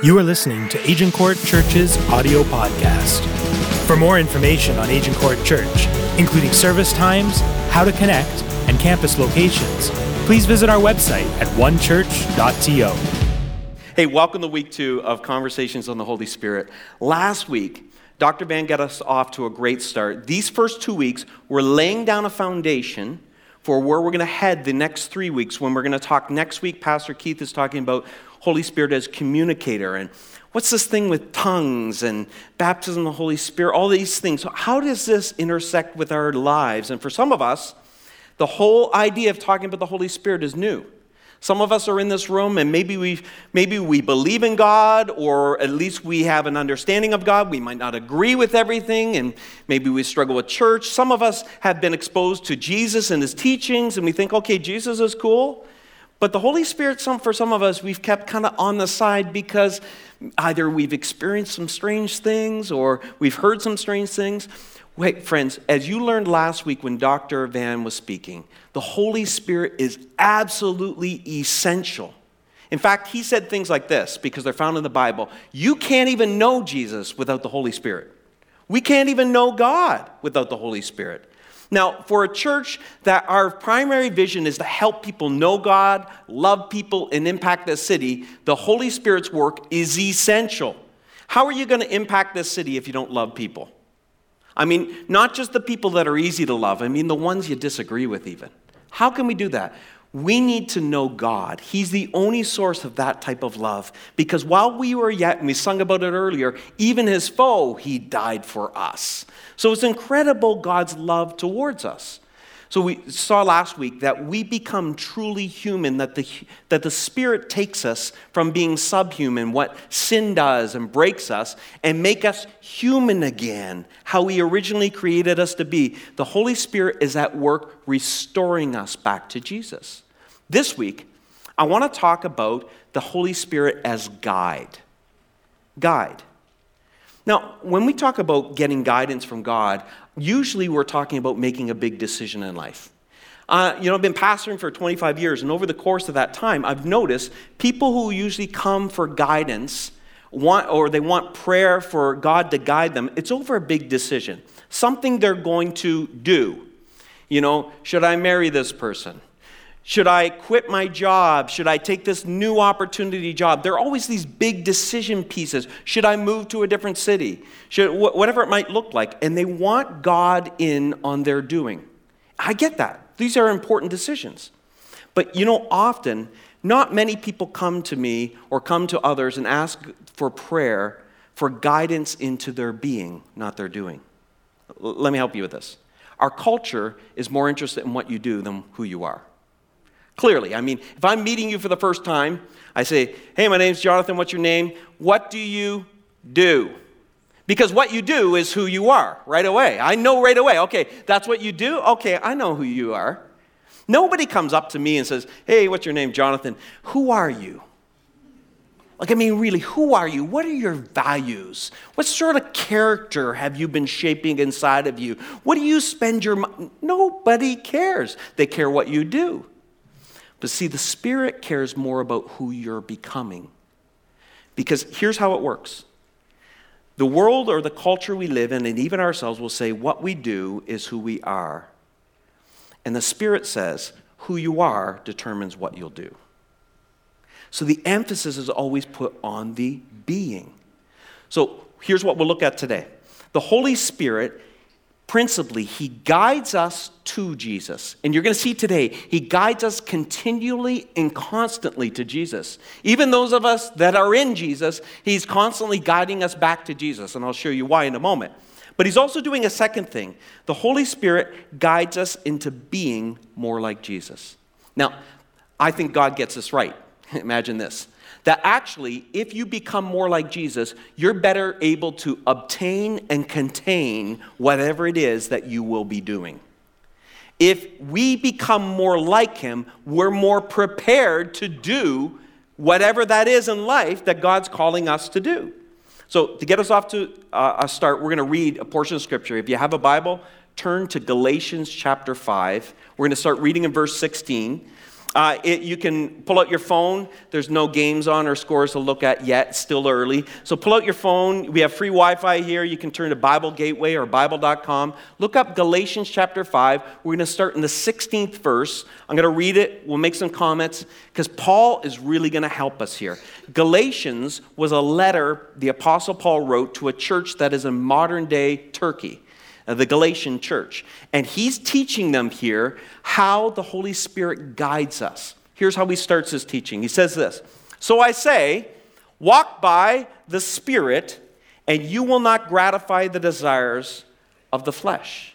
You are listening to Agincourt Church's audio podcast. For more information on Agincourt Church, including service times, how to connect, and campus locations, please visit our website at onechurch.to. Hey, welcome to week two of Conversations on the Holy Spirit. Last week, Dr. Van got us off to a great start. These first two weeks, we're laying down a foundation for where we're going to head the next three weeks when we're going to talk next week. Pastor Keith is talking about Holy Spirit as communicator and what's this thing with tongues and baptism of the Holy Spirit, all these things. How does this intersect with our lives? And for some of us, the whole idea of talking about the Holy Spirit is new. Some of us are in this room and maybe we maybe we believe in God or at least we have an understanding of God. We might not agree with everything and maybe we struggle with church. Some of us have been exposed to Jesus and his teachings and we think, "Okay, Jesus is cool." But the Holy Spirit, some, for some of us, we've kept kind of on the side because either we've experienced some strange things or we've heard some strange things. Wait, friends, as you learned last week when Dr. Van was speaking, the Holy Spirit is absolutely essential. In fact, he said things like this because they're found in the Bible. You can't even know Jesus without the Holy Spirit. We can't even know God without the Holy Spirit. Now, for a church that our primary vision is to help people know God, love people, and impact the city, the Holy Spirit's work is essential. How are you going to impact this city if you don't love people? I mean, not just the people that are easy to love, I mean, the ones you disagree with, even. How can we do that? We need to know God. He's the only source of that type of love. Because while we were yet, and we sung about it earlier, even his foe, he died for us. So it's incredible God's love towards us. So we saw last week that we become truly human, that the, that the Spirit takes us from being subhuman, what sin does and breaks us, and make us human again, how He originally created us to be. The Holy Spirit is at work restoring us back to Jesus. This week, I want to talk about the Holy Spirit as guide. Guide. Now, when we talk about getting guidance from God, usually we're talking about making a big decision in life. Uh, you know, I've been pastoring for 25 years, and over the course of that time, I've noticed people who usually come for guidance want, or they want prayer for God to guide them, it's over a big decision, something they're going to do. You know, should I marry this person? Should I quit my job? Should I take this new opportunity job? There are always these big decision pieces. Should I move to a different city? Should, whatever it might look like. And they want God in on their doing. I get that. These are important decisions. But you know, often, not many people come to me or come to others and ask for prayer for guidance into their being, not their doing. let me help you with this. Our culture is more interested in what you do than who you are. Clearly. I mean, if I'm meeting you for the first time, I say, Hey, my name's Jonathan, what's your name? What do you do? Because what you do is who you are right away. I know right away. Okay, that's what you do? Okay, I know who you are. Nobody comes up to me and says, Hey, what's your name, Jonathan? Who are you? Like, I mean, really, who are you? What are your values? What sort of character have you been shaping inside of you? What do you spend your money? Nobody cares. They care what you do. But see, the Spirit cares more about who you're becoming. Because here's how it works the world or the culture we live in, and even ourselves, will say what we do is who we are. And the Spirit says who you are determines what you'll do. So the emphasis is always put on the being. So here's what we'll look at today the Holy Spirit principally, he guides us to Jesus. And you're going to see today, he guides us continually and constantly to Jesus. Even those of us that are in Jesus, he's constantly guiding us back to Jesus. And I'll show you why in a moment. But he's also doing a second thing the Holy Spirit guides us into being more like Jesus. Now, I think God gets this right. Imagine this that actually, if you become more like Jesus, you're better able to obtain and contain whatever it is that you will be doing. If we become more like Him, we're more prepared to do whatever that is in life that God's calling us to do. So, to get us off to uh, a start, we're going to read a portion of Scripture. If you have a Bible, turn to Galatians chapter 5. We're going to start reading in verse 16. Uh, it, you can pull out your phone. There's no games on or scores to look at yet. Still early. So pull out your phone. We have free Wi Fi here. You can turn to Bible Gateway or Bible.com. Look up Galatians chapter 5. We're going to start in the 16th verse. I'm going to read it. We'll make some comments because Paul is really going to help us here. Galatians was a letter the Apostle Paul wrote to a church that is in modern day Turkey Uh, the Galatian church. And he's teaching them here how the Holy Spirit guides us. Here's how he starts his teaching. He says this So I say, walk by the Spirit, and you will not gratify the desires of the flesh.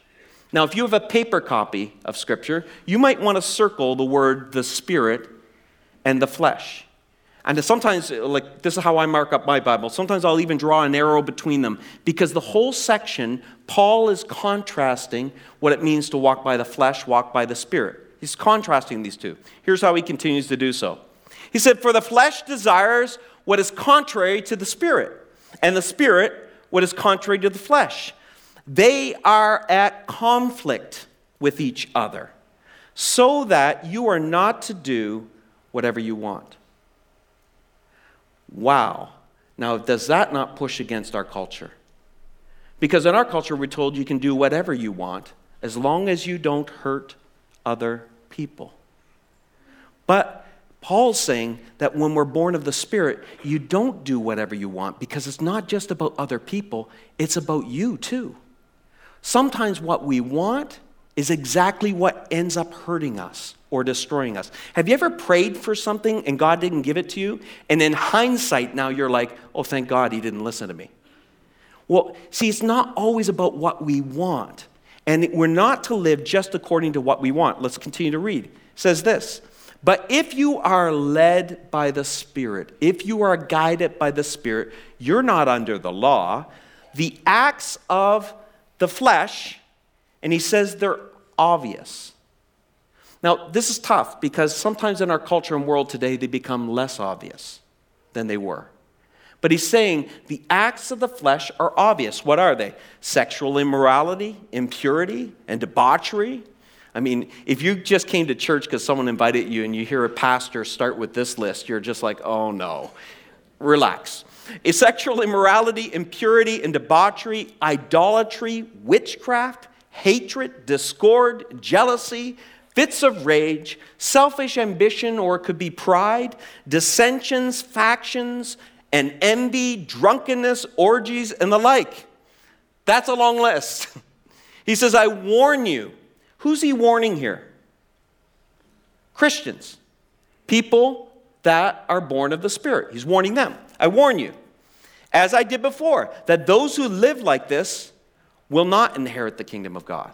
Now, if you have a paper copy of Scripture, you might want to circle the word the Spirit and the flesh. And sometimes, like, this is how I mark up my Bible. Sometimes I'll even draw an arrow between them because the whole section, Paul is contrasting what it means to walk by the flesh, walk by the Spirit. He's contrasting these two. Here's how he continues to do so. He said, For the flesh desires what is contrary to the Spirit, and the Spirit what is contrary to the flesh. They are at conflict with each other, so that you are not to do whatever you want. Wow. Now, does that not push against our culture? Because in our culture, we're told you can do whatever you want as long as you don't hurt other people. But Paul's saying that when we're born of the Spirit, you don't do whatever you want because it's not just about other people, it's about you too. Sometimes what we want is exactly what ends up hurting us or destroying us. Have you ever prayed for something and God didn't give it to you? And in hindsight, now you're like, oh, thank God he didn't listen to me. Well, see, it's not always about what we want. And we're not to live just according to what we want. Let's continue to read. It says this But if you are led by the Spirit, if you are guided by the Spirit, you're not under the law. The acts of the flesh, and he says they're obvious now, this is tough because sometimes in our culture and world today, they become less obvious than they were. But he's saying the acts of the flesh are obvious. What are they? Sexual immorality, impurity, and debauchery. I mean, if you just came to church because someone invited you and you hear a pastor start with this list, you're just like, oh no. Relax. A sexual immorality, impurity, and debauchery, idolatry, witchcraft, hatred, discord, jealousy, fits of rage, selfish ambition, or it could be pride, dissensions, factions, and envy, drunkenness, orgies, and the like. That's a long list. He says, I warn you. Who's he warning here? Christians, people that are born of the Spirit. He's warning them. I warn you, as I did before, that those who live like this will not inherit the kingdom of God.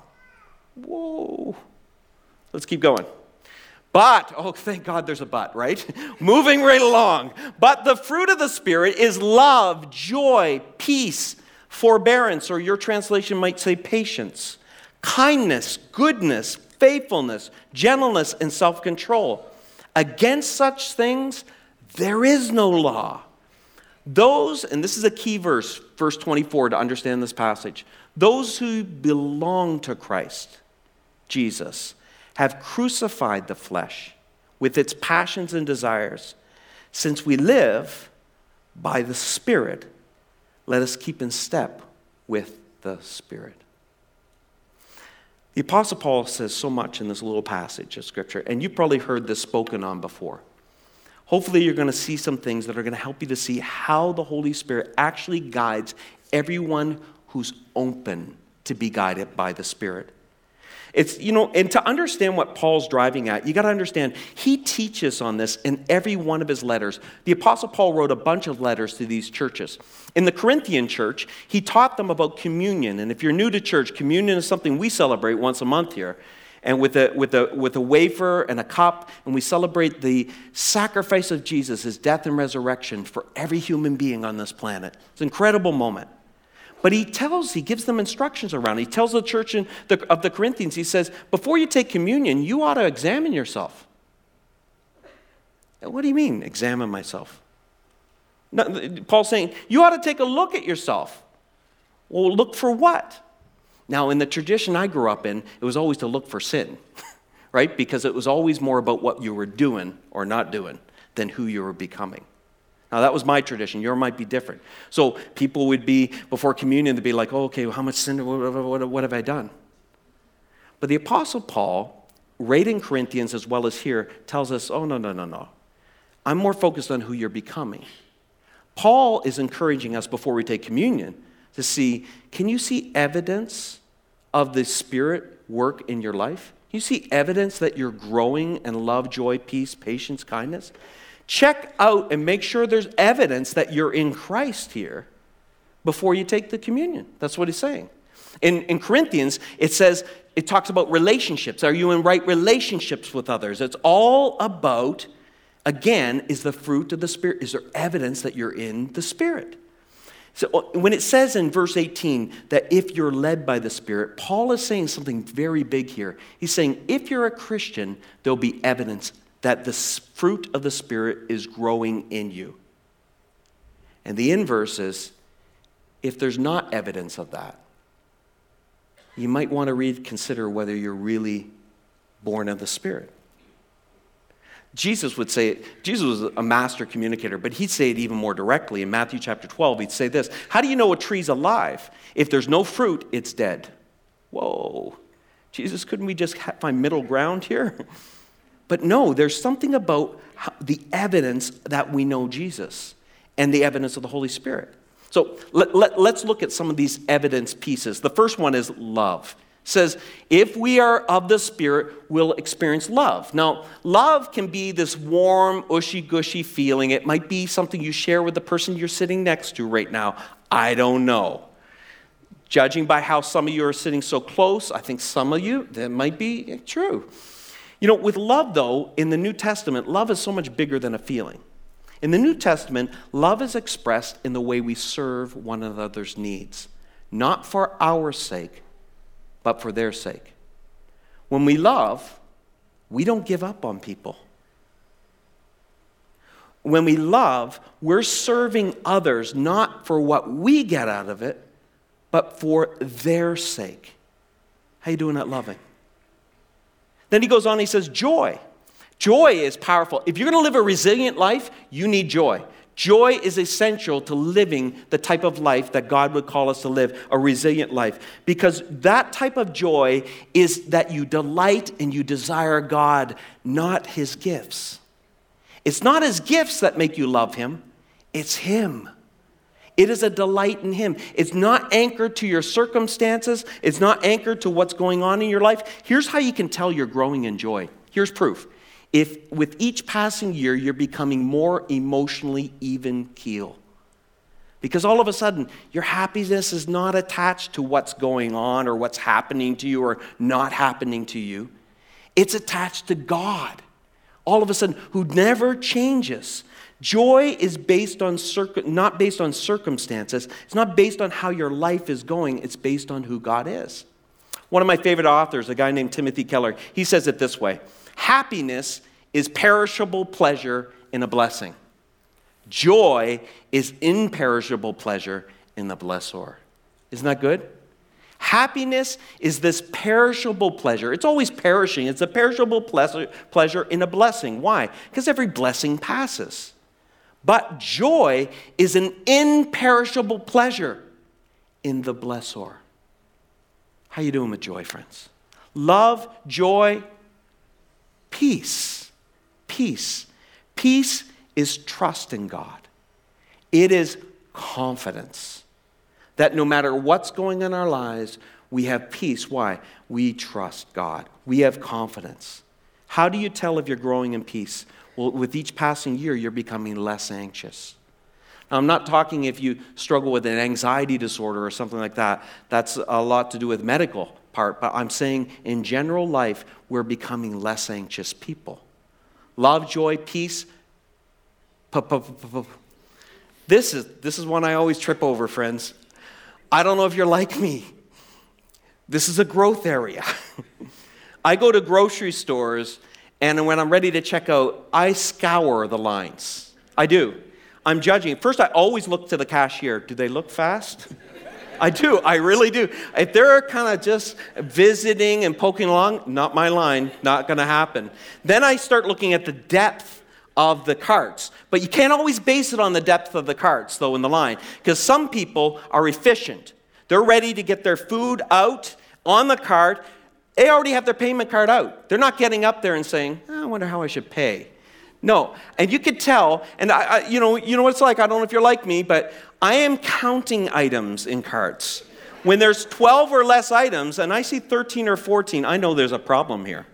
Whoa. Let's keep going. But, oh, thank God there's a but, right? Moving right along. But the fruit of the Spirit is love, joy, peace, forbearance, or your translation might say patience, kindness, goodness, faithfulness, gentleness, and self control. Against such things, there is no law. Those, and this is a key verse, verse 24, to understand this passage. Those who belong to Christ, Jesus, have crucified the flesh with its passions and desires. Since we live by the Spirit, let us keep in step with the Spirit. The Apostle Paul says so much in this little passage of Scripture, and you've probably heard this spoken on before. Hopefully, you're going to see some things that are going to help you to see how the Holy Spirit actually guides everyone who's open to be guided by the Spirit. It's, you know, and to understand what Paul's driving at, you got to understand he teaches on this in every one of his letters. The Apostle Paul wrote a bunch of letters to these churches. In the Corinthian church, he taught them about communion. And if you're new to church, communion is something we celebrate once a month here. And with a, with, a, with a wafer and a cup, and we celebrate the sacrifice of Jesus, his death and resurrection for every human being on this planet. It's an incredible moment. But he tells, he gives them instructions around. He tells the church in the, of the Corinthians, he says, before you take communion, you ought to examine yourself. What do you mean, examine myself? Paul's saying, you ought to take a look at yourself. Well, look for what? Now, in the tradition I grew up in, it was always to look for sin, right? Because it was always more about what you were doing or not doing than who you were becoming. Now, that was my tradition. Yours might be different. So, people would be, before communion, they'd be like, oh, okay, well, how much sin, what, what, what have I done? But the Apostle Paul, right in Corinthians as well as here, tells us, oh, no, no, no, no. I'm more focused on who you're becoming. Paul is encouraging us before we take communion to see can you see evidence of the Spirit work in your life? You see evidence that you're growing in love, joy, peace, patience, kindness? Check out and make sure there's evidence that you're in Christ here before you take the communion. That's what he's saying. In, in Corinthians, it says, it talks about relationships. Are you in right relationships with others? It's all about, again, is the fruit of the Spirit. Is there evidence that you're in the Spirit? So uh, when it says in verse 18 that if you're led by the Spirit, Paul is saying something very big here. He's saying if you're a Christian, there'll be evidence that the fruit of the Spirit is growing in you. And the inverse is if there's not evidence of that, you might want to reconsider whether you're really born of the Spirit. Jesus would say it, Jesus was a master communicator, but he'd say it even more directly. In Matthew chapter 12, he'd say this How do you know a tree's alive? If there's no fruit, it's dead. Whoa. Jesus, couldn't we just find middle ground here? But no, there's something about the evidence that we know Jesus and the evidence of the Holy Spirit. So let, let, let's look at some of these evidence pieces. The first one is love says, if we are of the Spirit, we'll experience love. Now, love can be this warm, ushy gushy feeling. It might be something you share with the person you're sitting next to right now. I don't know. Judging by how some of you are sitting so close, I think some of you, that might be true. You know, with love, though, in the New Testament, love is so much bigger than a feeling. In the New Testament, love is expressed in the way we serve one another's needs, not for our sake, but for their sake. When we love, we don't give up on people. When we love, we're serving others not for what we get out of it, but for their sake. How you doing at loving? Then he goes on, he says, joy. Joy is powerful. If you're going to live a resilient life, you need joy. Joy is essential to living the type of life that God would call us to live, a resilient life. Because that type of joy is that you delight and you desire God, not His gifts. It's not His gifts that make you love Him, it's Him. It is a delight in Him. It's not anchored to your circumstances, it's not anchored to what's going on in your life. Here's how you can tell you're growing in joy. Here's proof if with each passing year you're becoming more emotionally even keel. Because all of a sudden, your happiness is not attached to what's going on or what's happening to you or not happening to you. It's attached to God, all of a sudden, who never changes. Joy is based on not based on circumstances. It's not based on how your life is going. It's based on who God is. One of my favorite authors, a guy named Timothy Keller, he says it this way Happiness is perishable pleasure in a blessing. Joy is imperishable pleasure in the blessor. Isn't that good? Happiness is this perishable pleasure. It's always perishing. It's a perishable pleasure in a blessing. Why? Because every blessing passes. But joy is an imperishable pleasure in the blessor. How you doing with joy, friends? Love, joy, Peace. Peace. Peace is trust in God, it is confidence that no matter what's going on in our lives, we have peace. Why? We trust God. We have confidence. How do you tell if you're growing in peace? Well, with each passing year, you're becoming less anxious. Now, I'm not talking if you struggle with an anxiety disorder or something like that. That's a lot to do with medical part, but I'm saying in general life, we're becoming less anxious people. Love, joy, peace. This is, this is one I always trip over, friends. I don't know if you're like me. This is a growth area. I go to grocery stores, and when I'm ready to check out, I scour the lines. I do. I'm judging. First, I always look to the cashier. Do they look fast? I do. I really do. If they're kind of just visiting and poking along, not my line, not going to happen. Then I start looking at the depth of the carts. But you can't always base it on the depth of the carts, though, in the line, because some people are efficient. They're ready to get their food out on the cart. They already have their payment card out. They're not getting up there and saying, oh, I wonder how I should pay. No, and you could tell, and I, I, you know, you know what it's like. I don't know if you're like me, but I am counting items in carts. When there's 12 or less items, and I see 13 or 14, I know there's a problem here.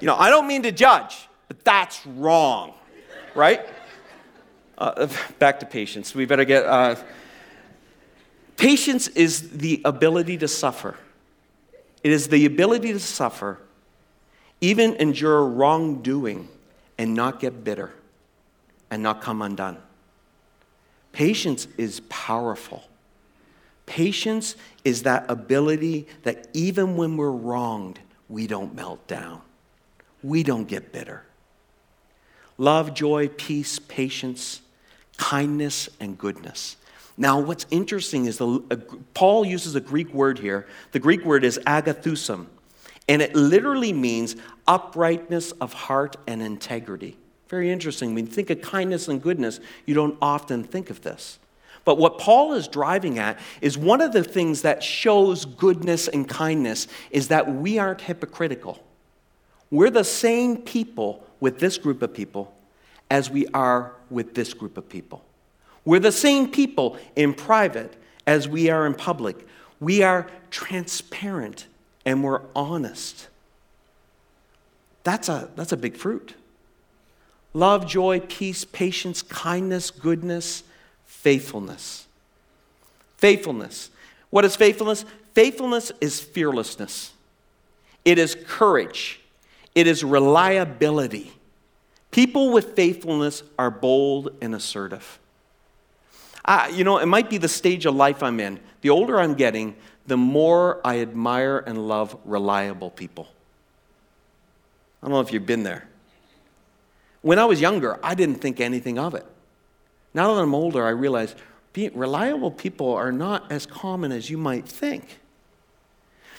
You know, I don't mean to judge, but that's wrong, right? Uh, back to patience. We better get. Uh, patience is the ability to suffer. It is the ability to suffer, even endure wrongdoing and not get bitter and not come undone. Patience is powerful. Patience is that ability that even when we're wronged, we don't melt down, we don't get bitter. Love, joy, peace, patience, kindness, and goodness. Now, what's interesting is the, uh, Paul uses a Greek word here. The Greek word is agathosune, and it literally means uprightness of heart and integrity. Very interesting. When you think of kindness and goodness, you don't often think of this. But what Paul is driving at is one of the things that shows goodness and kindness is that we aren't hypocritical. We're the same people with this group of people as we are with this group of people. We're the same people in private as we are in public. We are transparent and we're honest. That's a, that's a big fruit. Love, joy, peace, patience, kindness, goodness, faithfulness. Faithfulness. What is faithfulness? Faithfulness is fearlessness, it is courage, it is reliability. People with faithfulness are bold and assertive. Uh, you know, it might be the stage of life I'm in. The older I'm getting, the more I admire and love reliable people. I don't know if you've been there. When I was younger, I didn't think anything of it. Now that I'm older, I realize reliable people are not as common as you might think.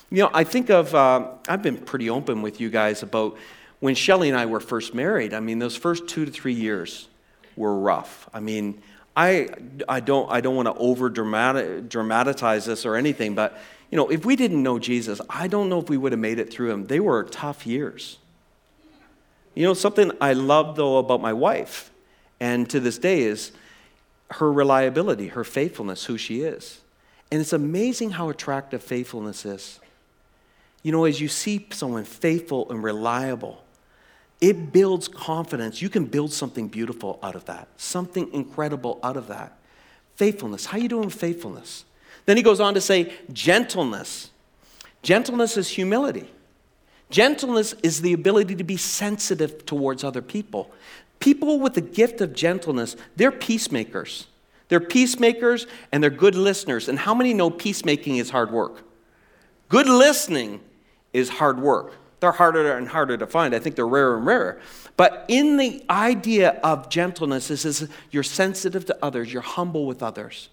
You know, I think of, uh, I've been pretty open with you guys about when Shelly and I were first married. I mean, those first two to three years were rough. I mean, I, I don't, I don't want to over dramatize this or anything, but, you know, if we didn't know Jesus, I don't know if we would have made it through them. They were tough years. You know, something I love, though, about my wife, and to this day, is her reliability, her faithfulness, who she is. And it's amazing how attractive faithfulness is. You know, as you see someone faithful and reliable, it builds confidence. You can build something beautiful out of that, something incredible out of that. Faithfulness. How you doing with faithfulness? Then he goes on to say gentleness. Gentleness is humility. Gentleness is the ability to be sensitive towards other people. People with the gift of gentleness, they're peacemakers. They're peacemakers and they're good listeners. And how many know peacemaking is hard work? Good listening is hard work. They're harder and harder to find. I think they're rarer and rarer. But in the idea of gentleness is, is you're sensitive to others, you're humble with others.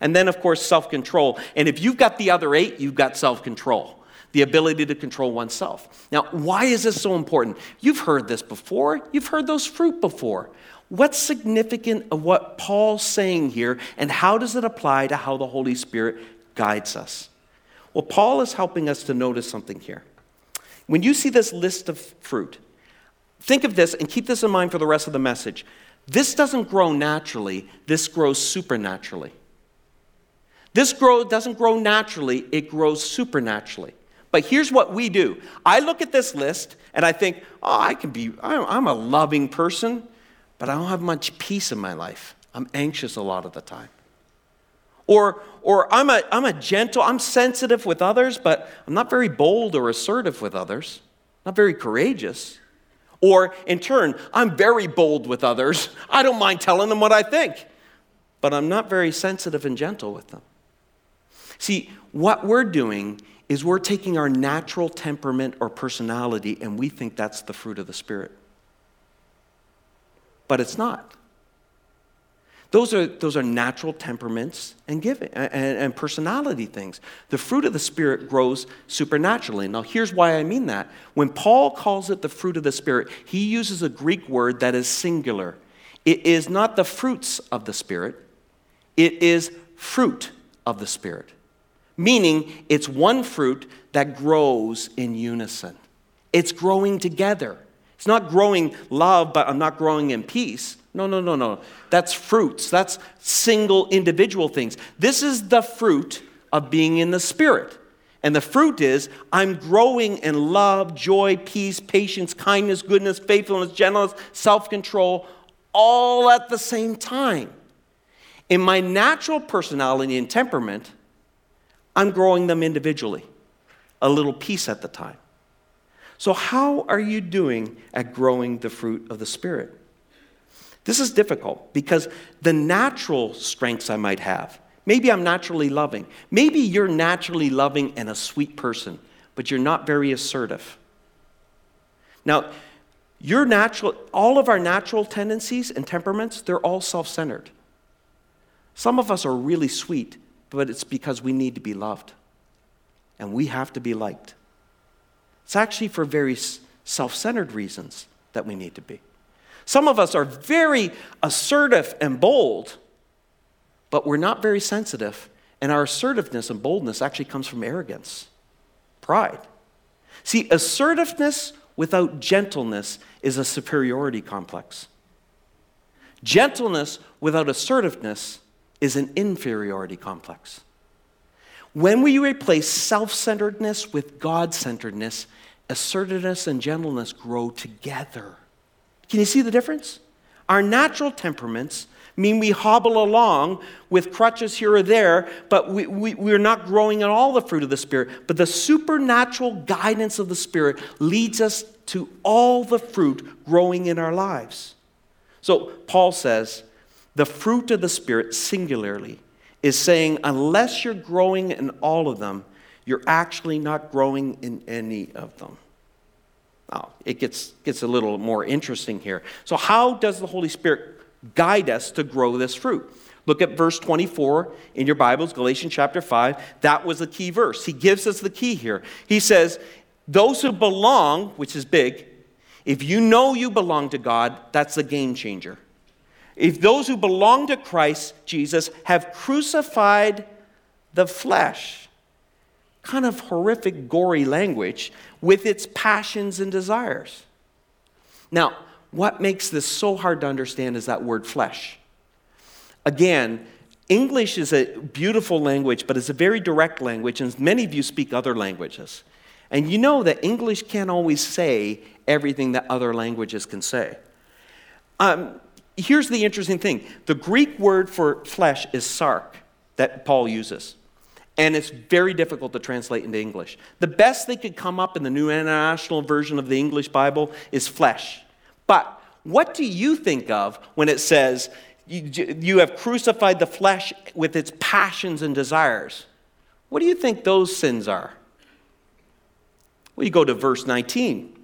And then, of course, self control. And if you've got the other eight, you've got self control the ability to control oneself. Now, why is this so important? You've heard this before, you've heard those fruit before. What's significant of what Paul's saying here, and how does it apply to how the Holy Spirit guides us? Well, Paul is helping us to notice something here. When you see this list of fruit, think of this and keep this in mind for the rest of the message. This doesn't grow naturally, this grows supernaturally. This grow, doesn't grow naturally, it grows supernaturally. But here's what we do I look at this list and I think, oh, I can be, I'm a loving person, but I don't have much peace in my life. I'm anxious a lot of the time. Or, or I'm, a, I'm a gentle, I'm sensitive with others, but I'm not very bold or assertive with others, not very courageous. Or in turn, I'm very bold with others. I don't mind telling them what I think, but I'm not very sensitive and gentle with them. See, what we're doing is we're taking our natural temperament or personality and we think that's the fruit of the Spirit. But it's not. Those are, those are natural temperaments and giving and, and personality things. The fruit of the Spirit grows supernaturally. Now, here's why I mean that. When Paul calls it the fruit of the Spirit, he uses a Greek word that is singular. It is not the fruits of the Spirit, it is fruit of the Spirit, meaning it's one fruit that grows in unison. It's growing together. It's not growing love, but I'm not growing in peace. No, no, no, no. That's fruits. That's single individual things. This is the fruit of being in the Spirit. And the fruit is I'm growing in love, joy, peace, patience, kindness, goodness, faithfulness, gentleness, self control, all at the same time. In my natural personality and temperament, I'm growing them individually, a little piece at the time. So, how are you doing at growing the fruit of the Spirit? This is difficult because the natural strengths I might have, maybe I'm naturally loving. Maybe you're naturally loving and a sweet person, but you're not very assertive. Now, your natural, all of our natural tendencies and temperaments, they're all self centered. Some of us are really sweet, but it's because we need to be loved and we have to be liked. It's actually for very self centered reasons that we need to be. Some of us are very assertive and bold, but we're not very sensitive, and our assertiveness and boldness actually comes from arrogance, pride. See, assertiveness without gentleness is a superiority complex. Gentleness without assertiveness is an inferiority complex. When we replace self centeredness with God centeredness, assertiveness and gentleness grow together. Can you see the difference? Our natural temperaments mean we hobble along with crutches here or there, but we, we, we're not growing in all the fruit of the Spirit. But the supernatural guidance of the Spirit leads us to all the fruit growing in our lives. So Paul says, the fruit of the Spirit, singularly, is saying, unless you're growing in all of them, you're actually not growing in any of them. Now, it gets, gets a little more interesting here. So, how does the Holy Spirit guide us to grow this fruit? Look at verse 24 in your Bibles, Galatians chapter 5. That was the key verse. He gives us the key here. He says, Those who belong, which is big, if you know you belong to God, that's a game changer. If those who belong to Christ Jesus have crucified the flesh, kind of horrific, gory language, with its passions and desires. Now, what makes this so hard to understand is that word flesh. Again, English is a beautiful language, but it's a very direct language, and many of you speak other languages. And you know that English can't always say everything that other languages can say. Um, here's the interesting thing the Greek word for flesh is sarx that Paul uses. And it's very difficult to translate into English. The best they could come up in the New International Version of the English Bible is flesh. But what do you think of when it says, you have crucified the flesh with its passions and desires? What do you think those sins are? Well, you go to verse 19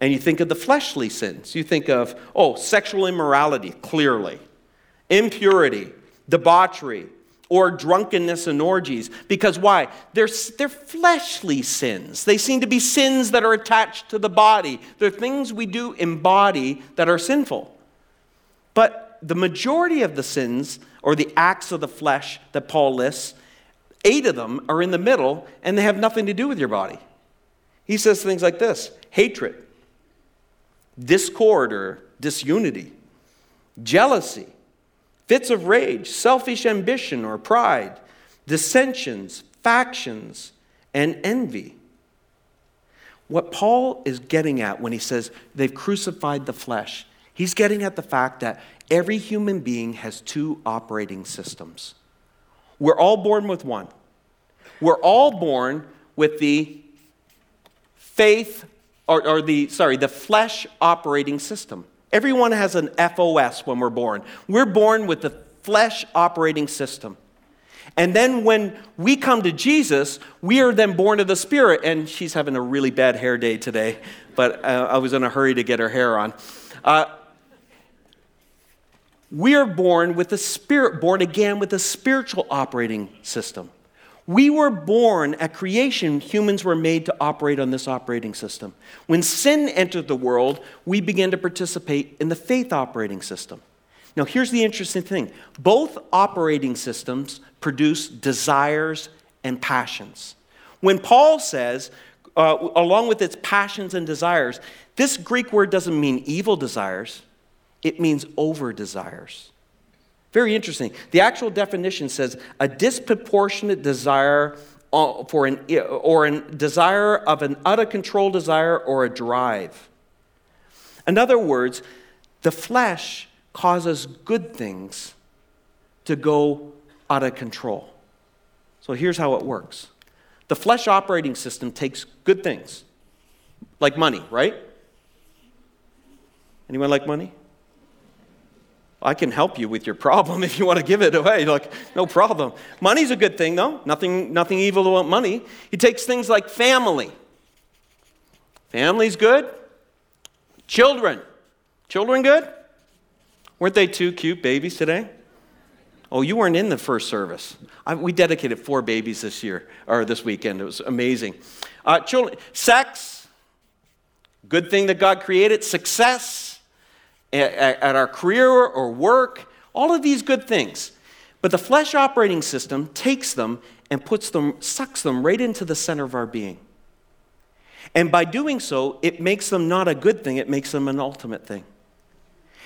and you think of the fleshly sins. You think of, oh, sexual immorality, clearly, impurity, debauchery, or drunkenness and orgies. Because why? They're, they're fleshly sins. They seem to be sins that are attached to the body. They're things we do in body that are sinful. But the majority of the sins, or the acts of the flesh that Paul lists, eight of them are in the middle and they have nothing to do with your body. He says things like this hatred discord or disunity, jealousy, fits of rage, selfish ambition or pride, dissensions, factions, and envy. What Paul is getting at when he says they've crucified the flesh, he's getting at the fact that every human being has two operating systems. We're all born with one. We're all born with the faith or, or the, sorry, the flesh operating system. Everyone has an FOS when we're born. We're born with the flesh operating system. And then when we come to Jesus, we are then born of the Spirit. And she's having a really bad hair day today, but uh, I was in a hurry to get her hair on. Uh, We are born with the spirit, born again with a spiritual operating system. We were born at creation, humans were made to operate on this operating system. When sin entered the world, we began to participate in the faith operating system. Now, here's the interesting thing both operating systems produce desires and passions. When Paul says, uh, along with its passions and desires, this Greek word doesn't mean evil desires, it means over desires. Very interesting. The actual definition says a disproportionate desire uh, for an or a desire of an out of control desire or a drive. In other words, the flesh causes good things to go out of control. So here's how it works. The flesh operating system takes good things, like money, right? Anyone like money? I can help you with your problem if you want to give it away. Like, no problem. Money's a good thing, though. Nothing, nothing evil about money. He takes things like family. Family's good. Children. Children good? Weren't they two cute babies today? Oh, you weren't in the first service. I, we dedicated four babies this year, or this weekend. It was amazing. Uh, children, sex, good thing that God created. Success, at our career or work, all of these good things. But the flesh operating system takes them and puts them, sucks them right into the center of our being. And by doing so, it makes them not a good thing, it makes them an ultimate thing.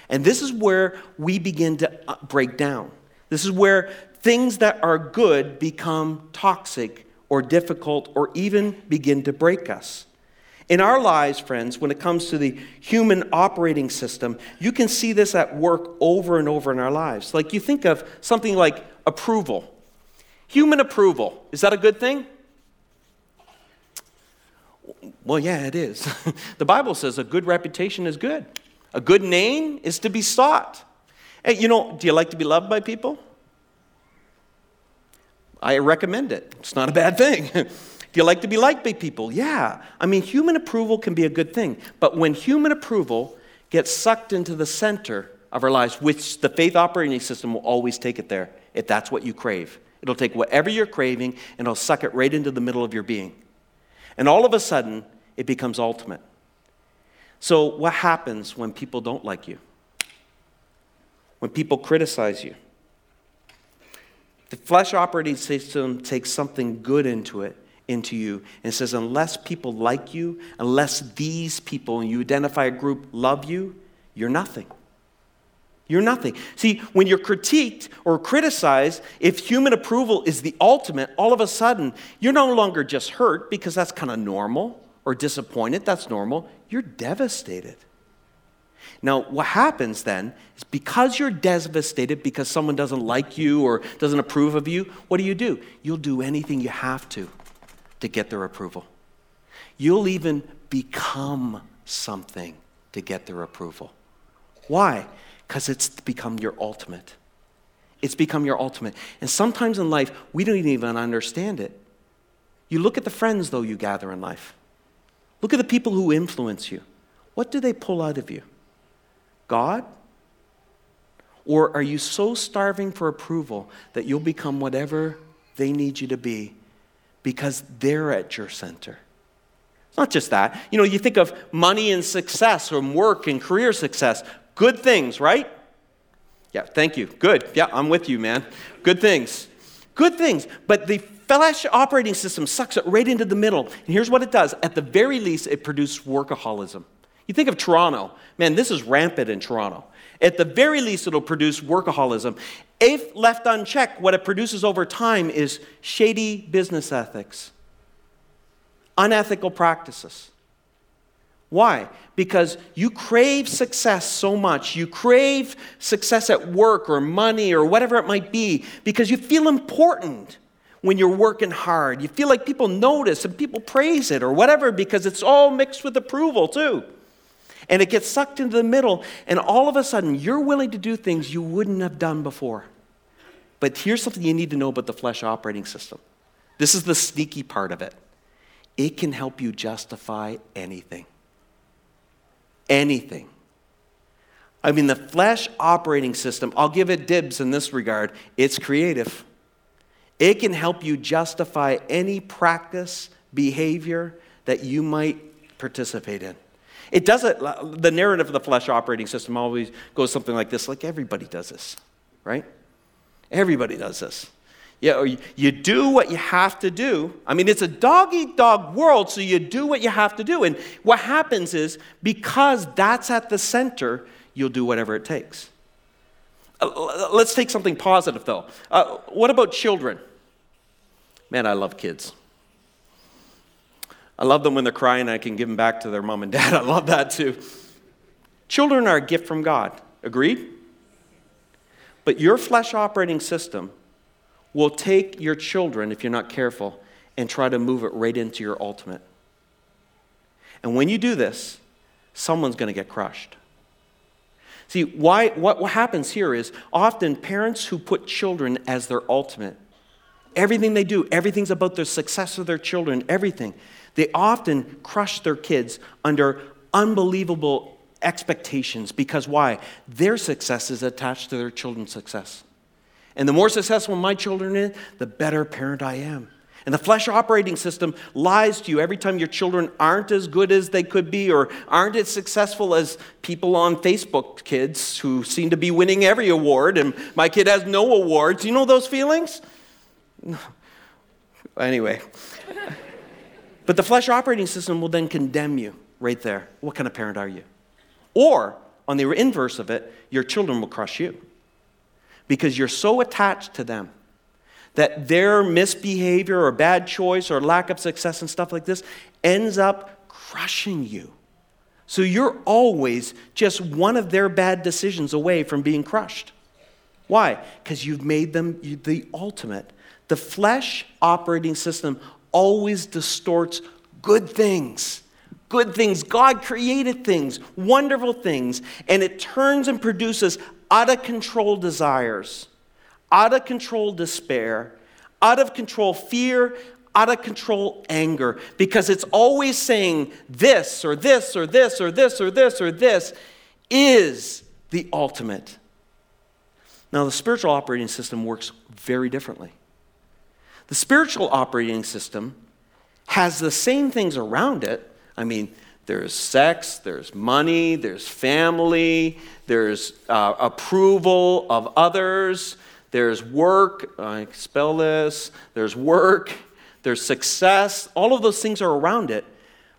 And this is where we begin to uh, break down. This is where things that are good become toxic or difficult or even begin to break us. In our lives, friends, when it comes to the human operating system, you can see this at work over and over in our lives. Like you think of something like approval. Human approval, is that a good thing? Well, yeah, it is. the Bible says a good reputation is good, a good name is to be sought. Hey, you know, do you like to be loved by people? I recommend it. It's not a bad thing. Do you like to be liked by people? Yeah. I mean, human approval can be a good thing. But when human approval gets sucked into the center of our lives, which the faith operating system will always take it there, if that's what you crave, it'll take whatever you're craving and it'll suck it right into the middle of your being. And all of a sudden, it becomes ultimate. So, what happens when people don't like you? When people criticize you? The flesh operating system takes something good into it into you. And it says, unless people like you, unless these people, and you identify a group, love you, you're nothing. You're nothing. See, when you're critiqued or criticized, if human approval is the ultimate, all of a sudden, you're no longer just hurt because that's kind of normal or disappointed, that's normal. You're devastated. Now, what happens then is because you're devastated because someone doesn't like you or doesn't approve of you, what do you do? You'll do anything you have to to get their approval. You'll even become something to get their approval. Why? Because it's become your ultimate. It's become your ultimate. And sometimes in life, we don't even understand it. You look at the friends, though, you gather in life. Look at the people who influence you. What do they pull out of you? God? Or are you so starving for approval that you'll become whatever they need you to be because they're at your center. It's not just that. You know, you think of money and success or work and career success, good things, right? Yeah, thank you. Good. Yeah, I'm with you, man. Good things. Good things. But the flesh operating system sucks it right into the middle. And here's what it does at the very least, it produces workaholism. You think of Toronto. Man, this is rampant in Toronto. At the very least, it'll produce workaholism. If left unchecked, what it produces over time is shady business ethics, unethical practices. Why? Because you crave success so much. You crave success at work or money or whatever it might be because you feel important when you're working hard. You feel like people notice and people praise it or whatever because it's all mixed with approval, too. And it gets sucked into the middle, and all of a sudden, you're willing to do things you wouldn't have done before. But here's something you need to know about the flesh operating system this is the sneaky part of it it can help you justify anything. Anything. I mean, the flesh operating system, I'll give it dibs in this regard, it's creative. It can help you justify any practice, behavior that you might participate in. It does it, the narrative of the flesh operating system always goes something like this like everybody does this, right? Everybody does this. Yeah, you do what you have to do. I mean, it's a dog eat dog world, so you do what you have to do. And what happens is, because that's at the center, you'll do whatever it takes. Uh, let's take something positive, though. Uh, what about children? Man, I love kids. I love them when they're crying. I can give them back to their mom and dad. I love that too. Children are a gift from God. Agreed? But your flesh operating system will take your children, if you're not careful, and try to move it right into your ultimate. And when you do this, someone's going to get crushed. See, why, what, what happens here is often parents who put children as their ultimate, everything they do, everything's about the success of their children, everything. They often crush their kids under unbelievable expectations because why? Their success is attached to their children's success. And the more successful my children are, the better parent I am. And the flesh operating system lies to you every time your children aren't as good as they could be or aren't as successful as people on Facebook kids who seem to be winning every award and my kid has no awards. You know those feelings? Anyway. but the flesh operating system will then condemn you right there. What kind of parent are you? Or, on the inverse of it, your children will crush you because you're so attached to them that their misbehavior or bad choice or lack of success and stuff like this ends up crushing you. So you're always just one of their bad decisions away from being crushed. Why? Because you've made them the ultimate. The flesh operating system always distorts good things good things. God created things, wonderful things, and it turns and produces out of control desires, out of control despair, out of control fear, out of control anger, because it's always saying this or this or this or this or this or this is the ultimate. Now, the spiritual operating system works very differently. The spiritual operating system has the same things around it, I mean, there's sex, there's money, there's family, there's uh, approval of others, there's work. I spell this. There's work, there's success. All of those things are around it,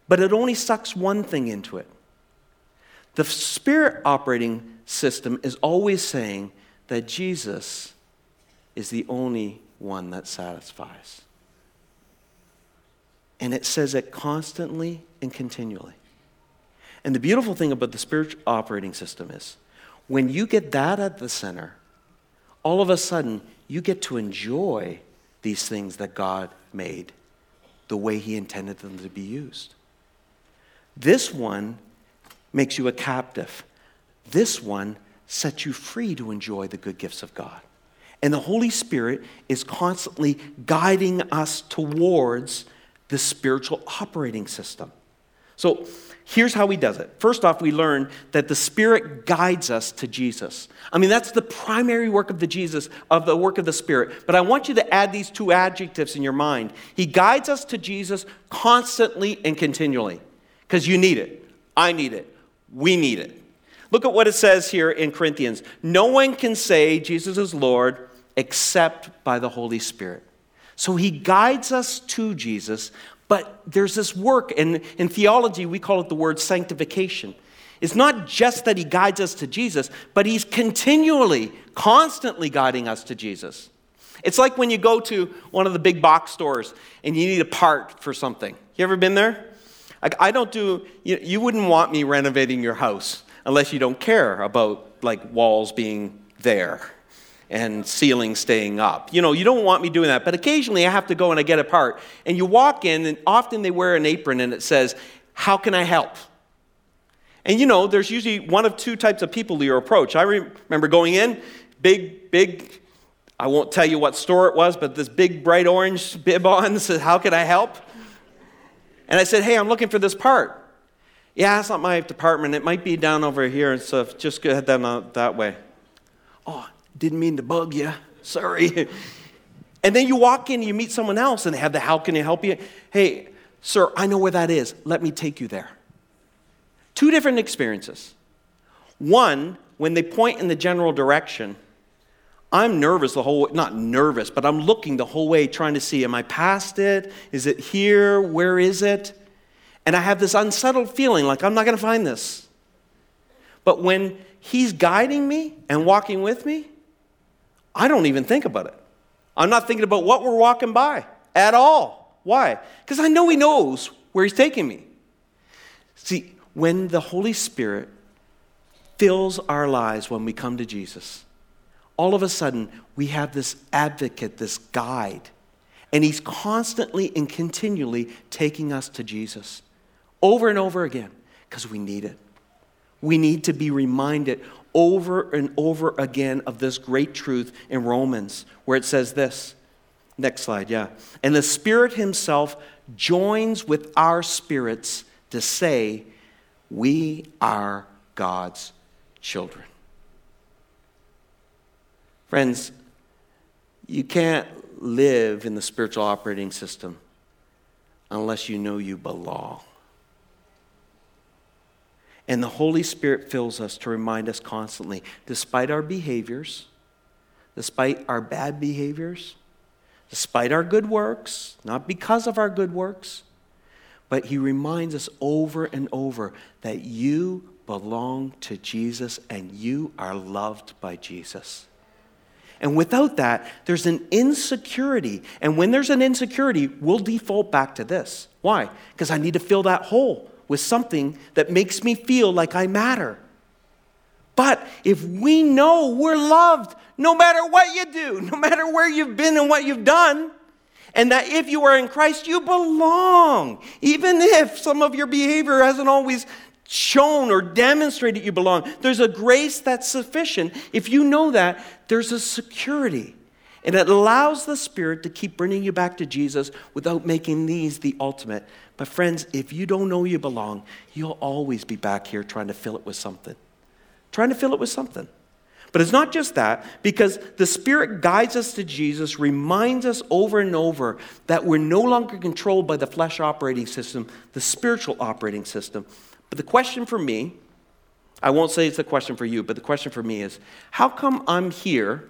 but it only sucks one thing into it. The spirit operating system is always saying that Jesus is the only one that satisfies. And it says it constantly and continually. And the beautiful thing about the spiritual operating system is when you get that at the center, all of a sudden you get to enjoy these things that God made the way He intended them to be used. This one makes you a captive. This one sets you free to enjoy the good gifts of God. And the Holy Spirit is constantly guiding us towards the spiritual operating system. So here's how he does it. First off, we learn that the Spirit guides us to Jesus. I mean, that's the primary work of the Jesus, of the work of the Spirit. But I want you to add these two adjectives in your mind. He guides us to Jesus constantly and continually. Because you need it. I need it. We need it. Look at what it says here in Corinthians. No one can say Jesus is Lord except by the Holy Spirit. So he guides us to Jesus, but there's this work, and in theology, we call it the word sanctification. It's not just that he guides us to Jesus, but he's continually, constantly guiding us to Jesus. It's like when you go to one of the big box stores and you need a part for something. You ever been there? Like, I don't do, you, you wouldn't want me renovating your house unless you don't care about like walls being there and ceiling staying up. You know, you don't want me doing that, but occasionally I have to go and I get a part. And you walk in, and often they wear an apron and it says, How can I help? And you know, there's usually one of two types of people to your approach. I remember going in, big, big, I won't tell you what store it was, but this big bright orange bib on says, How can I help? And I said, Hey, I'm looking for this part. Yeah, it's not my department. It might be down over here and stuff. Just go ahead down uh, that way. Oh, didn't mean to bug you. Sorry. And then you walk in, you meet someone else, and they have the how can I help you? Hey, sir, I know where that is. Let me take you there. Two different experiences. One, when they point in the general direction, I'm nervous the whole way, not nervous, but I'm looking the whole way trying to see, am I past it? Is it here? Where is it? And I have this unsettled feeling like I'm not going to find this. But when he's guiding me and walking with me, I don't even think about it. I'm not thinking about what we're walking by at all. Why? Because I know He knows where He's taking me. See, when the Holy Spirit fills our lives when we come to Jesus, all of a sudden we have this advocate, this guide, and He's constantly and continually taking us to Jesus over and over again because we need it. We need to be reminded over and over again of this great truth in Romans, where it says this. Next slide, yeah. And the Spirit Himself joins with our spirits to say, We are God's children. Friends, you can't live in the spiritual operating system unless you know you belong. And the Holy Spirit fills us to remind us constantly, despite our behaviors, despite our bad behaviors, despite our good works, not because of our good works, but He reminds us over and over that you belong to Jesus and you are loved by Jesus. And without that, there's an insecurity. And when there's an insecurity, we'll default back to this. Why? Because I need to fill that hole with something that makes me feel like I matter. But if we know we're loved, no matter what you do, no matter where you've been and what you've done, and that if you are in Christ, you belong, even if some of your behavior hasn't always shown or demonstrated you belong, there's a grace that's sufficient. If you know that, there's a security. And it allows the Spirit to keep bringing you back to Jesus without making these the ultimate. But, friends, if you don't know you belong, you'll always be back here trying to fill it with something. Trying to fill it with something. But it's not just that, because the Spirit guides us to Jesus, reminds us over and over that we're no longer controlled by the flesh operating system, the spiritual operating system. But the question for me, I won't say it's the question for you, but the question for me is how come I'm here,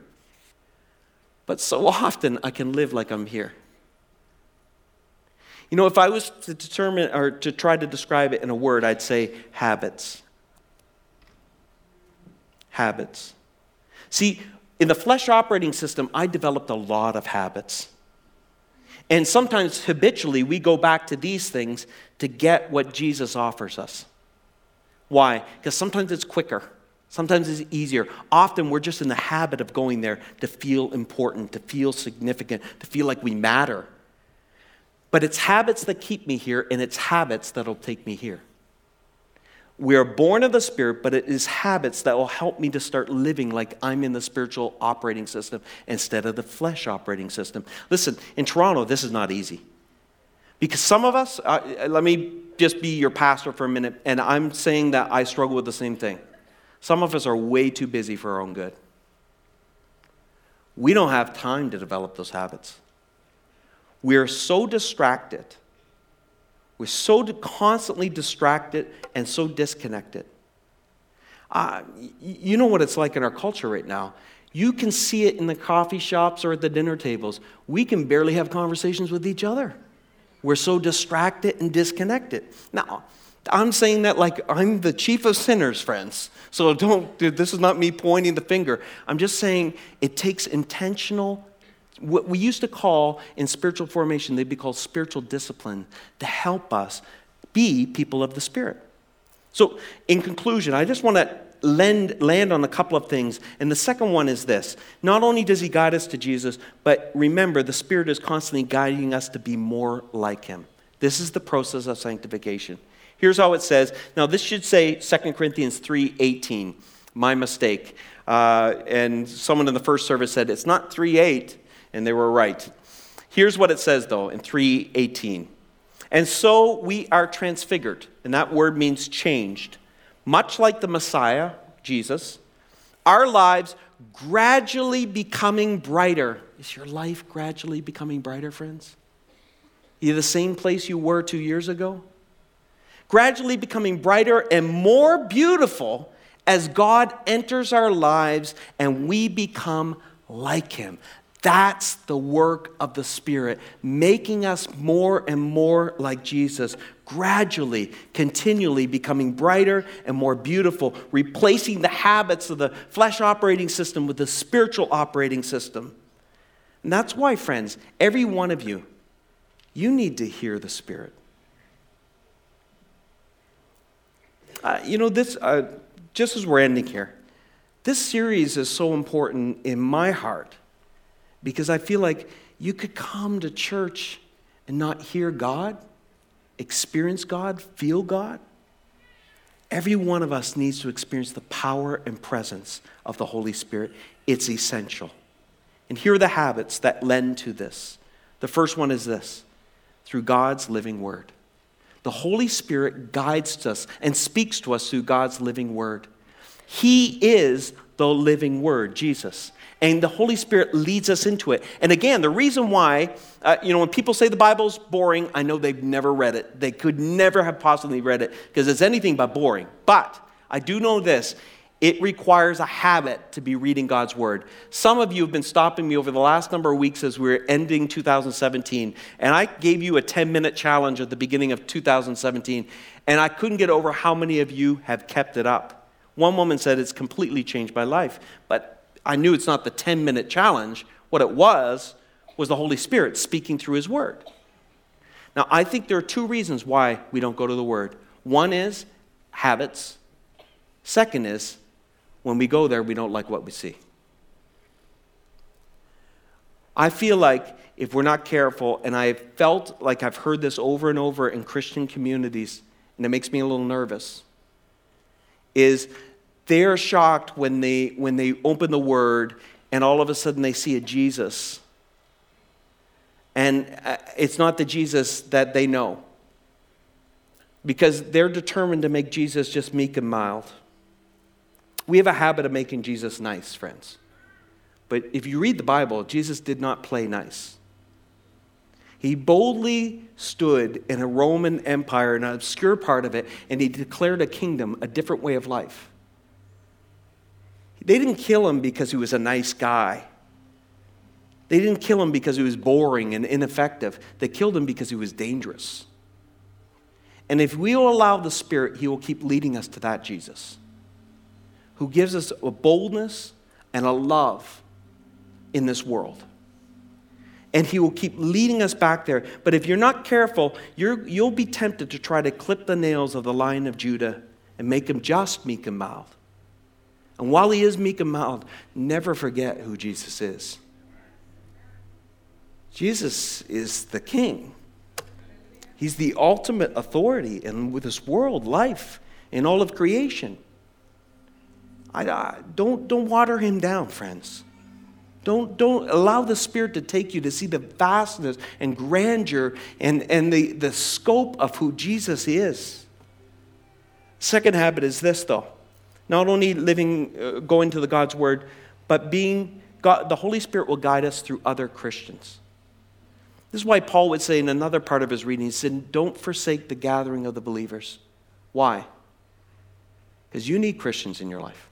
but so often I can live like I'm here? You know, if I was to determine or to try to describe it in a word, I'd say habits. Habits. See, in the flesh operating system, I developed a lot of habits. And sometimes habitually, we go back to these things to get what Jesus offers us. Why? Because sometimes it's quicker. Sometimes it's easier. Often we're just in the habit of going there to feel important, to feel significant, to feel like we matter. But it's habits that keep me here, and it's habits that'll take me here. We are born of the Spirit, but it is habits that will help me to start living like I'm in the spiritual operating system instead of the flesh operating system. Listen, in Toronto, this is not easy. Because some of us, uh, let me just be your pastor for a minute, and I'm saying that I struggle with the same thing. Some of us are way too busy for our own good. We don't have time to develop those habits. We're so distracted. We're so constantly distracted and so disconnected. Uh, you know what it's like in our culture right now. You can see it in the coffee shops or at the dinner tables. We can barely have conversations with each other. We're so distracted and disconnected. Now, I'm saying that like I'm the chief of sinners, friends. So don't, this is not me pointing the finger. I'm just saying it takes intentional what we used to call in spiritual formation, they'd be called spiritual discipline to help us be people of the Spirit. So, in conclusion, I just want to land, land on a couple of things. And the second one is this not only does He guide us to Jesus, but remember, the Spirit is constantly guiding us to be more like Him. This is the process of sanctification. Here's how it says. Now, this should say 2 Corinthians 3.18. My mistake. Uh, and someone in the first service said it's not 3.8, and they were right. Here's what it says though in 318. And so we are transfigured, and that word means changed. Much like the Messiah, Jesus, our lives gradually becoming brighter. Is your life gradually becoming brighter, friends? Are you the same place you were two years ago? Gradually becoming brighter and more beautiful as God enters our lives and we become like Him. That's the work of the Spirit, making us more and more like Jesus, gradually, continually becoming brighter and more beautiful, replacing the habits of the flesh operating system with the spiritual operating system. And that's why, friends, every one of you, you need to hear the Spirit. Uh, you know, this, uh, just as we're ending here, this series is so important in my heart because I feel like you could come to church and not hear God, experience God, feel God. Every one of us needs to experience the power and presence of the Holy Spirit. It's essential. And here are the habits that lend to this. The first one is this through God's living word. The Holy Spirit guides us and speaks to us through God's living word. He is the living word, Jesus and the Holy Spirit leads us into it. And again, the reason why, uh, you know, when people say the Bible's boring, I know they've never read it. They could never have possibly read it because it's anything but boring. But I do know this it requires a habit to be reading God's Word. Some of you have been stopping me over the last number of weeks as we're ending 2017, and I gave you a 10 minute challenge at the beginning of 2017, and I couldn't get over how many of you have kept it up. One woman said it's completely changed my life, but I knew it's not the 10 minute challenge. What it was, was the Holy Spirit speaking through His Word. Now, I think there are two reasons why we don't go to the Word. One is habits, second is when we go there, we don't like what we see. I feel like if we're not careful, and I've felt like I've heard this over and over in Christian communities, and it makes me a little nervous, is they're shocked when they, when they open the Word and all of a sudden they see a Jesus. And uh, it's not the Jesus that they know because they're determined to make Jesus just meek and mild. We have a habit of making Jesus nice, friends. But if you read the Bible, Jesus did not play nice. He boldly stood in a Roman Empire, in an obscure part of it, and he declared a kingdom, a different way of life. They didn't kill him because he was a nice guy. They didn't kill him because he was boring and ineffective. They killed him because he was dangerous. And if we will allow the Spirit, he will keep leading us to that Jesus who gives us a boldness and a love in this world. And he will keep leading us back there. But if you're not careful, you will be tempted to try to clip the nails of the lion of Judah and make him just meek and mild. And while he is meek and mild, never forget who Jesus is. Jesus is the king. He's the ultimate authority in this world, life, in all of creation. I, I, don't, don't water him down, friends. Don't, don't allow the Spirit to take you to see the vastness and grandeur and, and the, the scope of who Jesus is. Second habit is this, though not only living, uh, going to the God's Word, but being, God, the Holy Spirit will guide us through other Christians. This is why Paul would say in another part of his reading, he said, Don't forsake the gathering of the believers. Why? Because you need Christians in your life.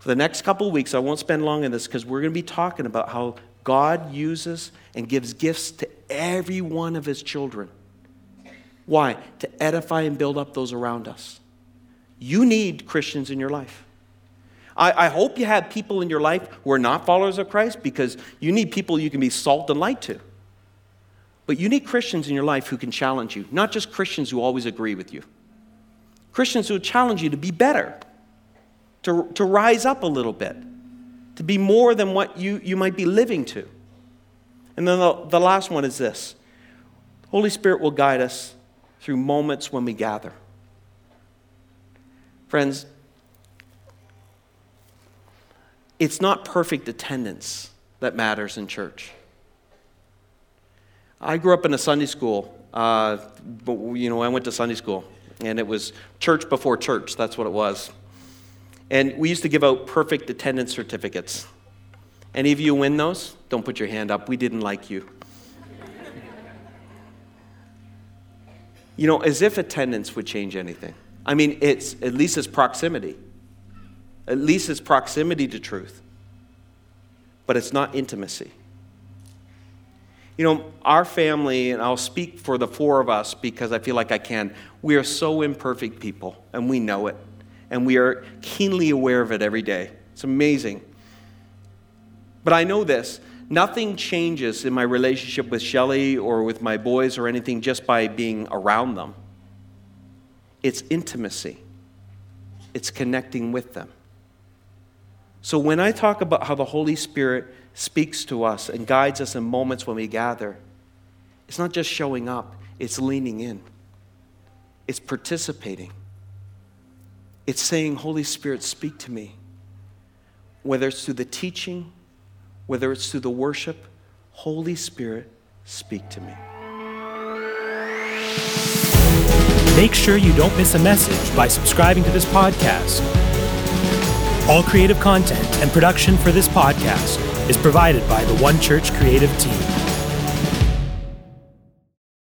For the next couple weeks, I won't spend long on this because we're going to be talking about how God uses and gives gifts to every one of his children. Why? To edify and build up those around us. You need Christians in your life. I, I, hope you have people in your life who are not followers of Christ because you need people you can be salt and light to. But you need Christians in your life who can challenge you, not just Christians who always agree with you. Christians who challenge you to be better, to, to rise up a little bit, to be more than what you, you might be living to. And then the, the last one is this Holy Spirit will guide us through moments when we gather. Friends, it's not perfect attendance that matters in church. I grew up in a Sunday school. Uh, but, you know, I went to Sunday school, and it was church before church. That's what it was. And we used to give out perfect attendance certificates. Any of you win those? Don't put your hand up. We didn't like you. you know, as if attendance would change anything. I mean, it's at least it's proximity. At least it's proximity to truth. But it's not intimacy. You know, our family, and I'll speak for the four of us because I feel like I can, we are so imperfect people, and we know it. And we are keenly aware of it every day. It's amazing. But I know this nothing changes in my relationship with Shelly or with my boys or anything just by being around them. It's intimacy, it's connecting with them. So when I talk about how the Holy Spirit speaks to us and guides us in moments when we gather, it's not just showing up, it's leaning in, it's participating. It's saying, Holy Spirit, speak to me. Whether it's through the teaching, whether it's through the worship, Holy Spirit, speak to me. Make sure you don't miss a message by subscribing to this podcast. All creative content and production for this podcast is provided by the One Church creative team.